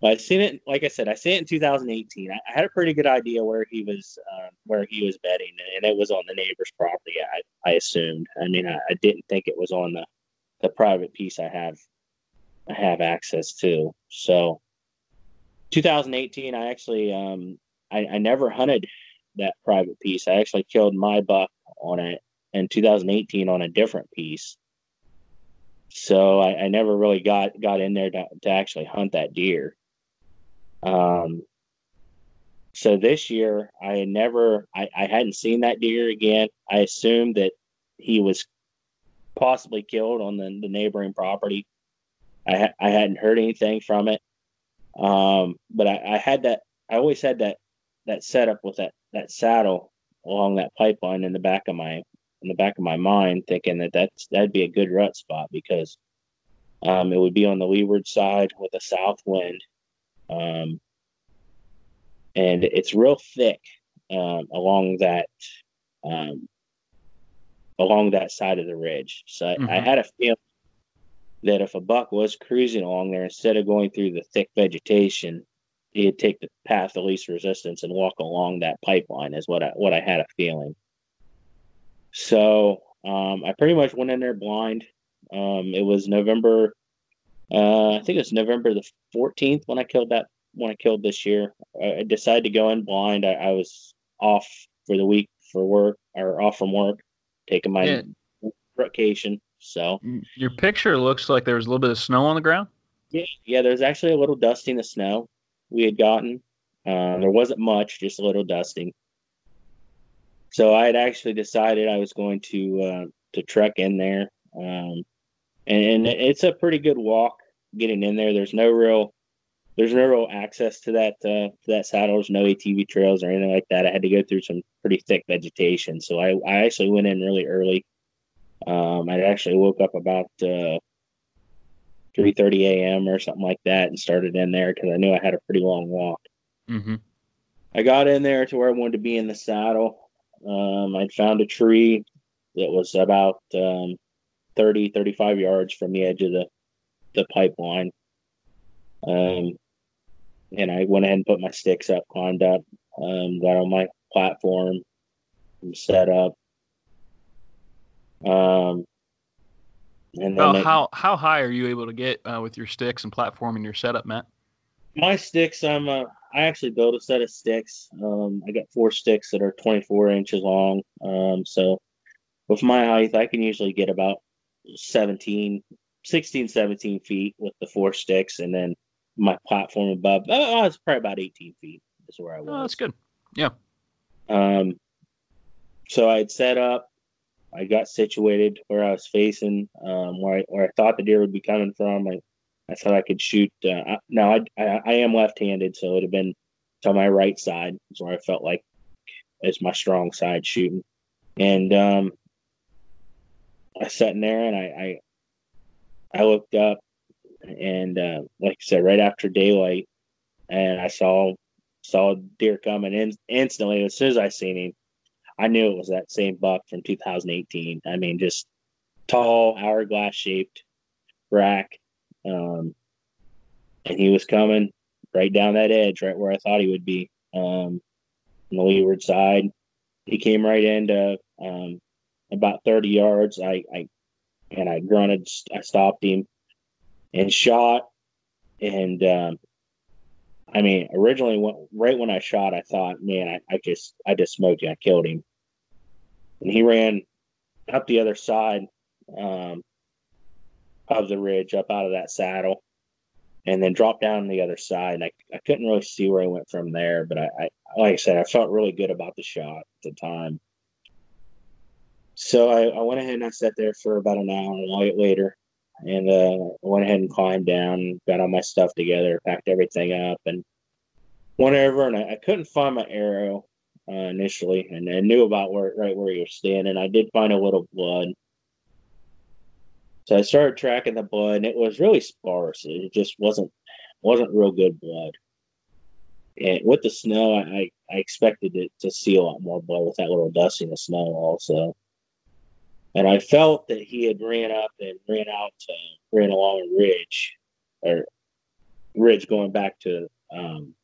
But I seen it, like I said, I seen it in 2018. I, I had a pretty good idea where he was, uh, where he was bedding, and it was on the neighbor's property. I, I assumed. I mean, I, I didn't think it was on the, the private piece I have, I have access to. So, 2018, I actually, um, I, I never hunted that private piece. I actually killed my buck on it in 2018 on a different piece. So I, I never really got got in there to, to actually hunt that deer. Um, so this year, I had never, I, I hadn't seen that deer again. I assumed that he was possibly killed on the, the neighboring property. I, ha- I hadn't heard anything from it. Um, but I, I had that, I always had that, that setup with that, that saddle along that pipeline in the back of my, in the back of my mind, thinking that that's, that'd be a good rut spot because, um, it would be on the leeward side with a south wind um, and it's real thick um, along that um, along that side of the ridge. So mm-hmm. I, I, had a feeling that if a buck was cruising along there, instead of going through the thick vegetation, he'd take the path of least resistance and walk along that pipeline. Is what I what I had a feeling. So um, I pretty much went in there blind. Um, it was November uh, I think it was November the 14th when I killed that when I killed this year. I decided to go in blind. I, I was off for the week for work or off from work, taking my yeah. vacation. So mm, your picture looks like there was a little bit of snow on the ground. Yeah, yeah. There's actually a little dusting of snow we had gotten. Uh, there wasn't much, just a little dusting. So I had actually decided I was going to uh, to trek in there, um, and, and it's a pretty good walk getting in there. There's no real there's no real access to that uh, to that saddle. There's no ATV trails or anything like that. I had to go through some pretty thick vegetation, so I, I actually went in really early. Um, I actually woke up about uh, 3:30 a.m. or something like that and started in there because I knew I had a pretty long walk. Mm-hmm. I got in there to where I wanted to be in the saddle. Um, I found a tree that was about um, 30, 35 yards from the edge of the the pipeline. Um, and I went ahead and put my sticks up, climbed up, um, got on my platform, set up. Um, and well, how how high are you able to get uh, with your sticks and platform and your setup, Matt? My sticks, I'm uh, I actually built a set of sticks. Um, I got four sticks that are 24 inches long. Um, so with my height, I can usually get about 17 16, 17 feet with the four sticks, and then my platform above. Oh, it's probably about 18 feet. Is where I was. Oh, that's good. Yeah. Um. So I had set up. I got situated where I was facing, um, where I, where I thought the deer would be coming from. I, I thought I could shoot. Uh, now I, I, I am left-handed, so it would have been to my right side, is where I felt like is my strong side shooting. And um, I sat in there and I, I I looked up and uh, like I said, right after daylight, and I saw saw deer coming in instantly. As soon as I seen him, I knew it was that same buck from 2018. I mean, just tall, hourglass shaped rack, um, and he was coming right down that edge, right where I thought he would be, um, on the leeward side. He came right into um, about 30 yards. I, I and I grunted. I stopped him and shot. And um, I mean, originally, right when I shot, I thought, man, I, I just, I just smoked him. I killed him. And he ran up the other side um, of the ridge, up out of that saddle, and then dropped down the other side. And I, I couldn't really see where he went from there, but I, I, like I said, I felt really good about the shot at the time. So I, I, went ahead and I sat there for about an hour later, and uh, went ahead and climbed down, got all my stuff together, packed everything up, and went over. And I, I couldn't find my arrow uh, initially, and I knew about where right where you were standing. I did find a little blood, so I started tracking the blood, and it was really sparse. It just wasn't wasn't real good blood. And with the snow, I, I expected it to see a lot more blood with that little dusting of snow also. and I felt that he had ran up and ran out, uh, ran along a ridge, or ridge going back to um,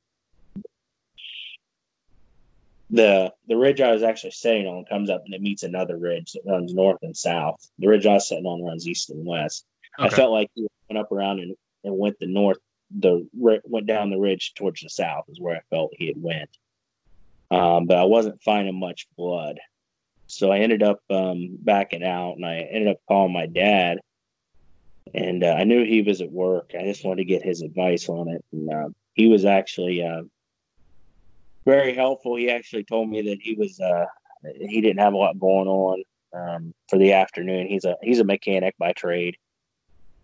the the ridge I was actually sitting on comes up and it meets another ridge that runs north and south. The ridge I was sitting on runs east and west. Okay. I felt like he went up around and, and went the north, the went down the ridge towards the south is where I felt he had went. Um, but I wasn't finding much blood, so I ended up um, backing out, and I ended up calling my dad. And uh, I knew he was at work. I just wanted to get his advice on it, and uh, he was actually uh, very helpful. He actually told me that he was uh, he didn't have a lot going on um, for the afternoon. He's a he's a mechanic by trade,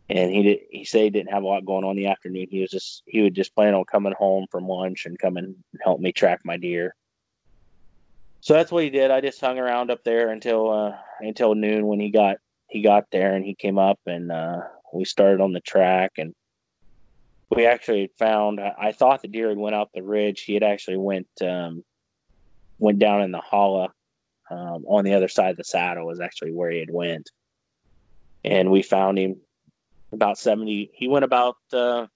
and he did he said he didn't have a lot going on the afternoon. He was just he would just plan on coming home from lunch and come and help me track my deer. So that's what he did. I just hung around up there until uh, until noon when he got he got there and he came up and uh, we started on the track and we actually found I thought the deer had went out the ridge. He had actually went um, went down in the hollow um, on the other side of the saddle was actually where he had went, and we found him about seventy. He went about uh,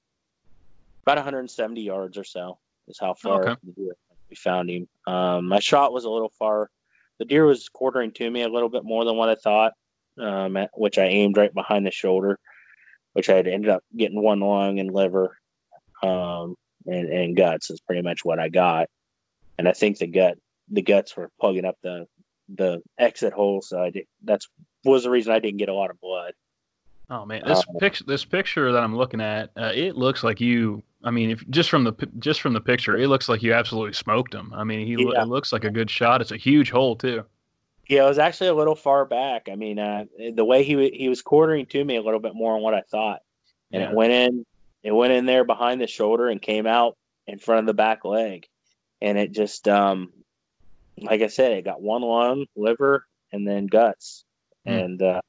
about 170 yards or so is how far okay. we found him. Um, my shot was a little far. The deer was quartering to me a little bit more than what I thought, um, at, which I aimed right behind the shoulder which I had ended up getting one lung and liver, um, and, and guts is pretty much what I got. And I think the gut, the guts were plugging up the the exit hole, so I did. That's was the reason I didn't get a lot of blood. Oh man, this uh, picture, this picture that I'm looking at, uh, it looks like you. I mean, if just from the just from the picture, it looks like you absolutely smoked him. I mean, he yeah. it looks like a good shot. It's a huge hole too. Yeah, it was actually a little far back. I mean, uh, the way he he was quartering to me a little bit more on what I thought, and yeah. it went in. It went in there behind the shoulder and came out in front of the back leg, and it just, um, like I said, it got one lung, liver, and then guts, mm. and uh,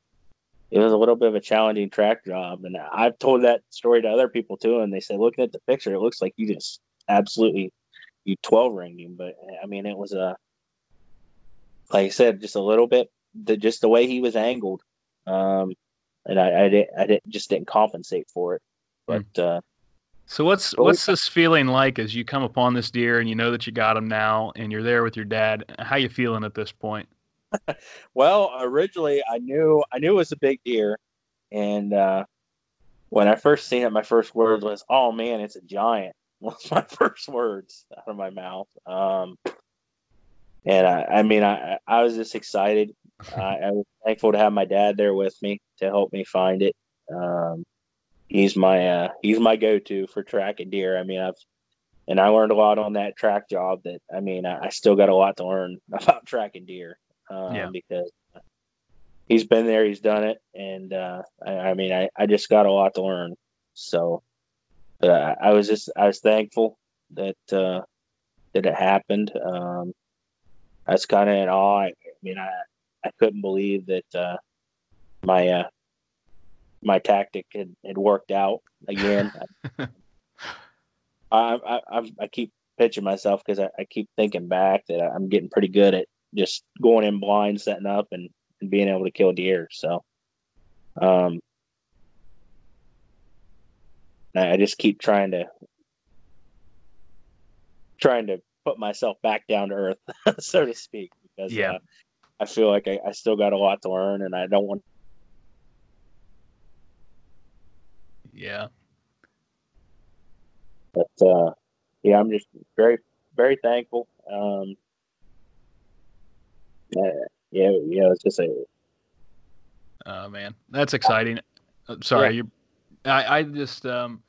it was a little bit of a challenging track job. And I've told that story to other people too, and they say, looking at the picture, it looks like you just absolutely you twelve ringed him, but I mean, it was a like I said, just a little bit, the, just the way he was angled. Um, and I, I, didn't, I didn't, just didn't compensate for it. Hmm. But, uh, so what's what's this feeling like as you come upon this deer and you know that you got him now and you're there with your dad? How you feeling at this point? (laughs) well, originally I knew I knew it was a big deer, and uh, when I first seen it, my first words was, "Oh man, it's a giant." (laughs) Was my first words out of my mouth. Um, and I, I mean, I, I was just excited. (laughs) I, I was thankful to have my dad there with me to help me find it. Um, he's my uh, he's my go-to for tracking deer. I mean, I've and I learned a lot on that track job. That I mean, I, I still got a lot to learn (laughs) about tracking deer um, yeah. because he's been there, he's done it, and uh, I, I, mean, I, I just got a lot to learn. So, uh, I was just I was thankful that uh, that it happened. Um, that's kind of in awe. I, I, mean, I I couldn't believe that uh, my uh, my tactic had, had worked out again. (laughs) I, I, I, I keep pitching myself because I, I keep thinking back that I'm getting pretty good at just going in blind, setting up, and, and being able to kill deer. So, um, I just keep trying to trying to put myself back down to earth, (laughs) so to speak, because yeah. Uh, I feel like I, I still got a lot to learn, and I don't want. Yeah. But uh, yeah, I'm just very, very thankful. Um, uh, yeah, yeah, it's just a. Oh man, that's exciting. Uh, sorry, yeah. you. I, I just um,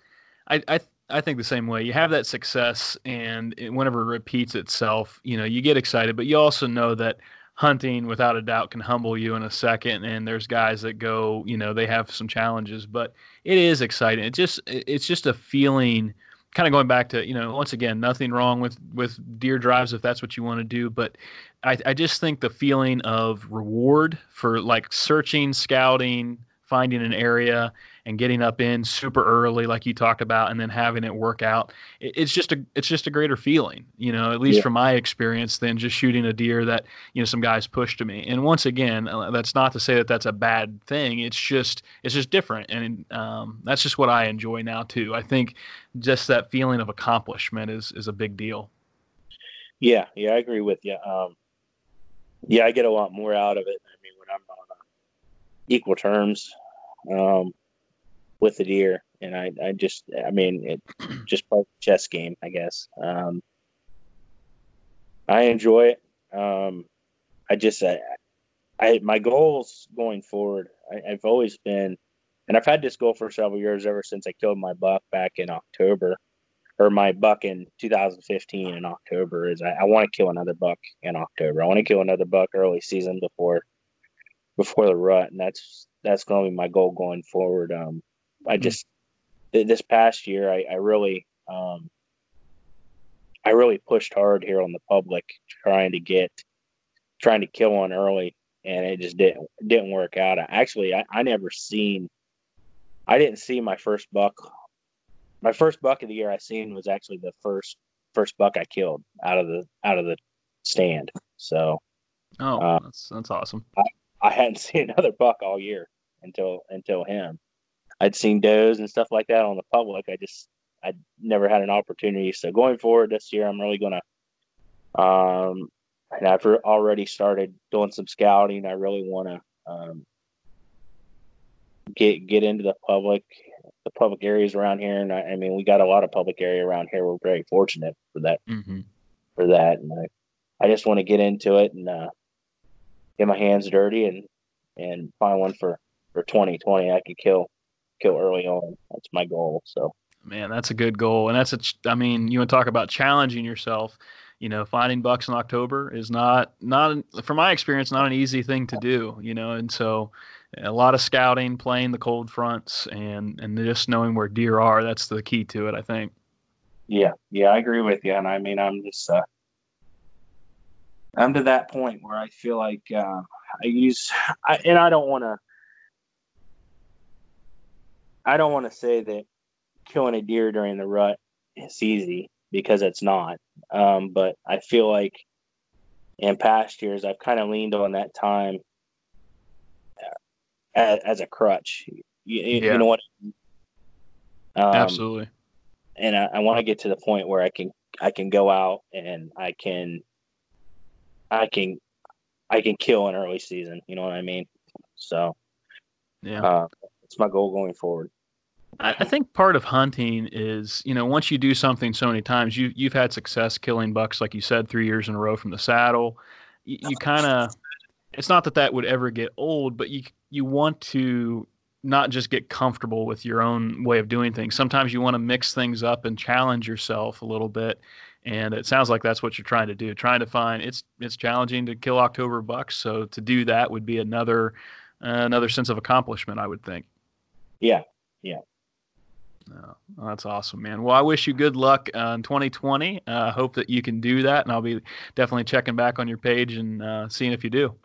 I I I think the same way. You have that success, and it, whenever it repeats itself, you know, you get excited, but you also know that hunting, without a doubt, can humble you in a second. And there's guys that go, you know, they have some challenges, but it is exciting. It just, it's just a feeling. Kind of going back to, you know, once again, nothing wrong with with deer drives if that's what you want to do, but I, I just think the feeling of reward for like searching, scouting, finding an area and getting up in super early, like you talked about, and then having it work out. It, it's just a it's just a greater feeling, you know, at least yeah. from my experience, than just shooting a deer that you know some guys push to me. And once again, uh, that's not to say that that's a bad thing. It's just it's just different, and um, that's just what I enjoy now too. I think just that feeling of accomplishment is is a big deal. Yeah, yeah, I agree with you. Um, yeah, I get a lot more out of it. I mean, when I'm on uh, equal terms um, with the deer, and I, I just, I mean, it (clears throat) just part of the chess game, I guess. Um, I enjoy it. Um, I just, I, I, my goals going forward, I, I've always been, and I've had this goal for several years ever since I killed my buck back in October or my buck in 2015 in October is I, I want to kill another buck in October. I want to kill another buck early season before before the rut, and that's that's going to be my goal going forward. Um, I hmm. just this past year I, I really um, I really pushed hard here on the public trying to get trying to kill one early, and it just didn't didn't work out. I, actually, I, I never seen I didn't see my first buck my first buck of the year I seen was actually the first first buck I killed out of the out of the stand. So, oh, uh, that's that's awesome. I, I hadn't (laughs) seen another buck all year until until him. I'd seen does and stuff like that on the public. I just I never had an opportunity. So going forward this year, I'm really gonna um and I've already started doing some scouting. I really want to um, get get into the public the public areas around here, and I, I, mean, we got a lot of public area around here. We're very fortunate for that. Mm-hmm. For that, and I, I just want to get into it and uh, get my hands dirty and and find one for for 2020. I could kill kill early on. That's my goal. So, man, that's a good goal, and that's a. I mean, you want to talk about challenging yourself. You know, finding bucks in October is not not from my experience not an easy thing to do. You know, and so a lot of scouting, playing the cold fronts, and and just knowing where deer are. That's the key to it, I think. Yeah, yeah, I agree with you, and I mean, I'm just uh, I'm to that point where I feel like uh, I use, I, and I don't want to, I don't want to say that killing a deer during the rut is easy because it's not. Um, but I feel like in past years I've kind of leaned on that time as, as a crutch. You, yeah. you know what? Um, Absolutely. And I, I want to get to the point where I can I can go out and I can I can I can kill an early season. You know what I mean? So yeah, uh, it's my goal going forward. I think part of hunting is, you know, once you do something so many times, you you've had success killing bucks, like you said, three years in a row from the saddle. You, you kind of, it's not that that would ever get old, but you you want to not just get comfortable with your own way of doing things. Sometimes you want to mix things up and challenge yourself a little bit. And it sounds like that's what you're trying to do. Trying to find it's it's challenging to kill October bucks, so to do that would be another uh, another sense of accomplishment, I would think. Yeah, yeah. Oh, that's awesome, man. Well, I wish you good luck uh, in 2020. I uh, hope that you can do that, and I'll be definitely checking back on your page and uh, seeing if you do. (laughs)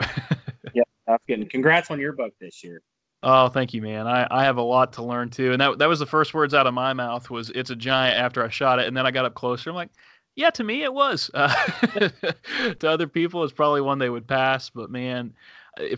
Yeah, that's good. congrats on your buck this year. Oh, thank you, man. I, I have a lot to learn too. And that that was the first words out of my mouth was it's a giant after I shot it. And then I got up closer. I'm like, yeah, to me it was. Uh, (laughs) to other people, it's probably one they would pass. But man, uh,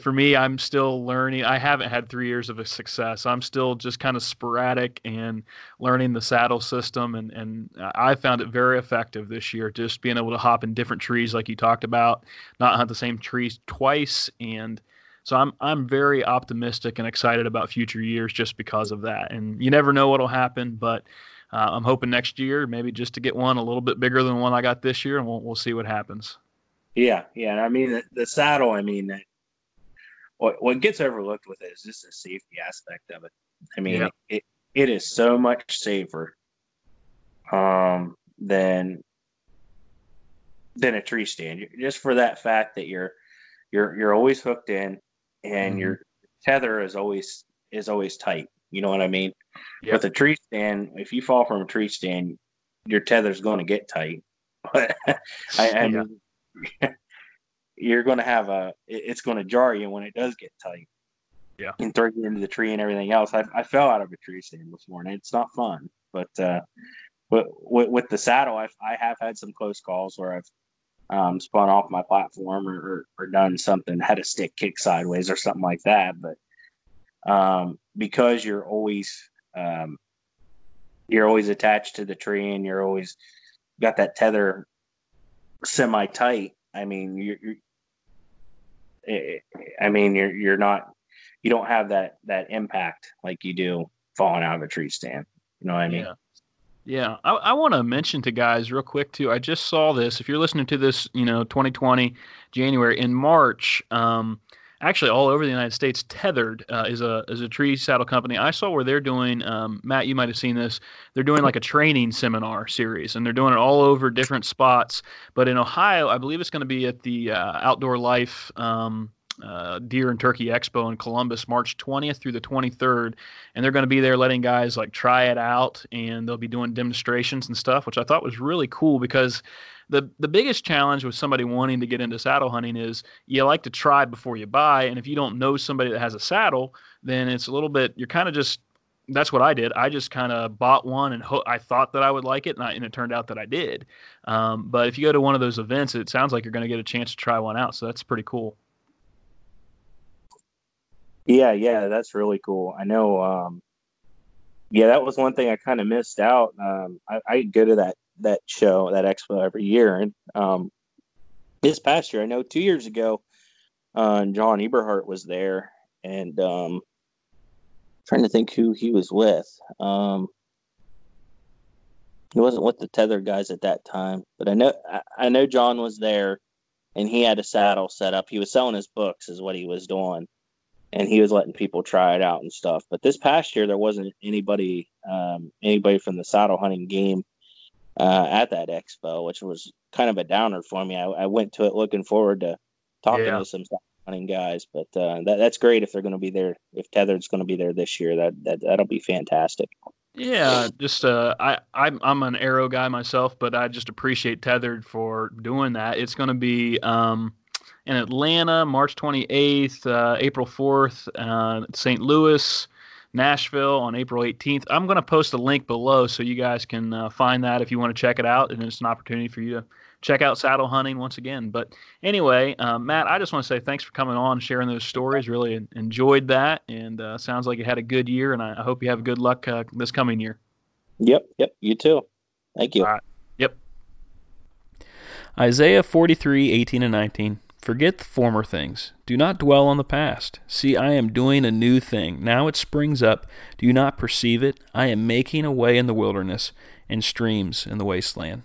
for me, I'm still learning. I haven't had three years of a success. I'm still just kind of sporadic and learning the saddle system. And, and I found it very effective this year, just being able to hop in different trees like you talked about, not hunt the same trees twice and – so I'm I'm very optimistic and excited about future years just because of that. And you never know what'll happen, but uh, I'm hoping next year maybe just to get one a little bit bigger than the one I got this year, and we'll we'll see what happens. Yeah, yeah. I mean the, the saddle. I mean, what what gets overlooked with it is just the safety aspect of it. I mean, yeah. it it is so much safer um, than than a tree stand. Just for that fact that you're you're you're always hooked in and mm-hmm. your tether is always is always tight. You know what I mean? Yep. With a tree stand, if you fall from a tree stand, your tether's going to get tight. (laughs) But I, I mean, (laughs) you're going to have a. It's going to jar you when it does get tight. Yeah. And throw you into the tree and everything else. I, I fell out of a tree stand before, and it's not fun. But uh, but with, with the saddle, I've, I have had some close calls where I've um, spun off my platform or, or, or, done something, had a stick kick sideways or something like that. But um, because you're always um, you're always attached to the tree and you're always got that tether semi tight. I mean, you're, you're, I mean, you're you're not you don't have that that impact like you do falling out of a tree stand. You know what I mean? Yeah. Yeah, I, I want to mention to guys real quick too. I just saw this. If you're listening to this, you know, 2020 January in March, um, actually all over the United States, Tethered uh, is a is a tree saddle company. I saw where they're doing. Um, Matt, you might have seen this. They're doing like a training seminar series, and they're doing it all over different spots. But in Ohio, I believe it's going to be at the uh, Outdoor Life. Um, uh, Deer and Turkey Expo in Columbus, March 20th through the 23rd, and they're going to be there letting guys like try it out, and they'll be doing demonstrations and stuff, which I thought was really cool because the the biggest challenge with somebody wanting to get into saddle hunting is you like to try before you buy, and if you don't know somebody that has a saddle, then it's a little bit you're kind of just that's what I did. I just kind of bought one and ho- I thought that I would like it, and, I, and, it turned out that I did. Um, but if you go to one of those events, it sounds like you're going to get a chance to try one out. So that's pretty cool. Yeah, yeah, that's really cool. I know. Um, yeah, that was one thing I kind of missed out. Um, I, I, go to that that show, that expo every year, and um, this past year, I know two years ago, uh, John Eberhart was there, and um, trying to think who he was with. Um, he wasn't with the tether guys at that time, but I know I, I know John was there, and he had a saddle set up. He was selling his books, is what he was doing and he was letting people try it out and stuff. But this past year, there wasn't anybody um, anybody from the saddle hunting game uh, at that expo, which was kind of a downer for me. I, I went to it looking forward to talking yeah. to some hunting guys, but uh, that, that's great if they're going to be there. If Tethered's going to be there this year, that, that that'll be fantastic. Yeah, just uh, I I'm I'm an arrow guy myself, but I just appreciate Tethered for doing that. It's going to be um, in Atlanta, March 28th, uh, April 4th, uh, St. Louis, Nashville on April 18th. I'm going to post a link below so you guys can uh, find that if you want to check it out. And it's an opportunity for you to check out saddle hunting once again. But anyway, uh, Matt, I just want to say thanks for coming on, sharing those stories. Really enjoyed that, and uh, sounds like you had a good year. And I, hope you have good luck uh, this coming year. Yep, yep, you too. Thank you. Yep. Isaiah 43, 18 and 19. Forget the former things. Do not dwell on the past. See, I am doing a new thing. Now it springs up. Do you not perceive it? I am making a way in the wilderness and streams in the wasteland.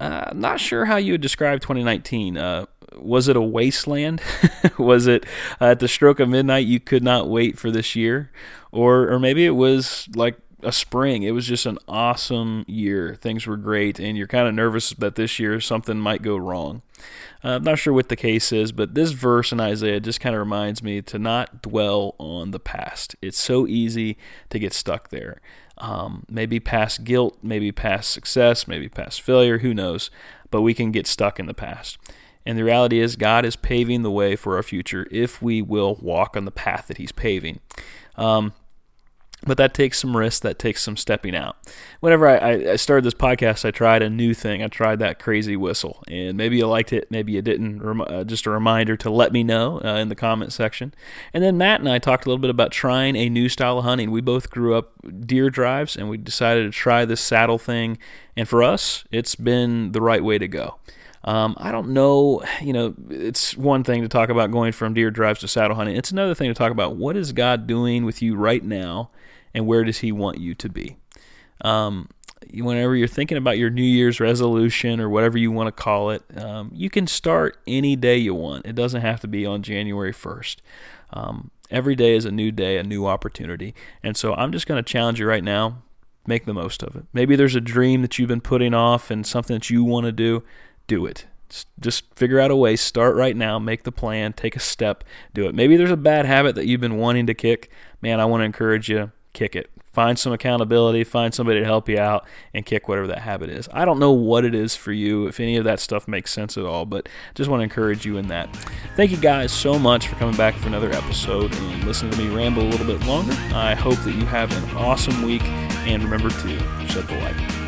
Uh, not sure how you would describe 2019. Uh, was it a wasteland? (laughs) was it uh, at the stroke of midnight you could not wait for this year? Or, or maybe it was like a spring. It was just an awesome year. Things were great, and you're kind of nervous that this year something might go wrong. Uh, I'm not sure what the case is, but this verse in Isaiah just kind of reminds me to not dwell on the past. It's so easy to get stuck there. Um, maybe past guilt, maybe past success, maybe past failure, who knows? But we can get stuck in the past. And the reality is, God is paving the way for our future if we will walk on the path that He's paving. Um, but that takes some risk that takes some stepping out. Whenever I, I, started this podcast i tried a new thing. I tried that crazy whistle and maybe you liked it maybe you didn't. Uh, just a reminder to let me know uh, in the comment section. And then matt and i talked a little bit about trying a new style of hunting. We both grew up deer drives and we decided to try this saddle thing. And for us it's been the right way to go. Um, I don't know, you know, it's one thing to talk about going from deer drives to saddle hunting. It's another thing to talk about what is God doing with you right now and where does He want you to be. Um, whenever you're thinking about your New Year's resolution or whatever you want to call it, um, you can start any day you want. It doesn't have to be on January 1st. Um, every day is a new day, a new opportunity. And so I'm just going to challenge you right now make the most of it. Maybe there's a dream that you've been putting off and something that you want to do, do it. Just figure out a way, start right now, make the plan, take a step, do it. Maybe there's a bad habit that you've been wanting to kick. Man, I want to encourage you kick it. Find some accountability, find somebody to help you out, and kick whatever that habit is. I don't know what it is for you, if any of that stuff makes sense at all, but just want to encourage you in that. Thank you guys so much for coming back for another episode and listening to me ramble a little bit longer. I hope that you have an awesome week, and remember to shed the light.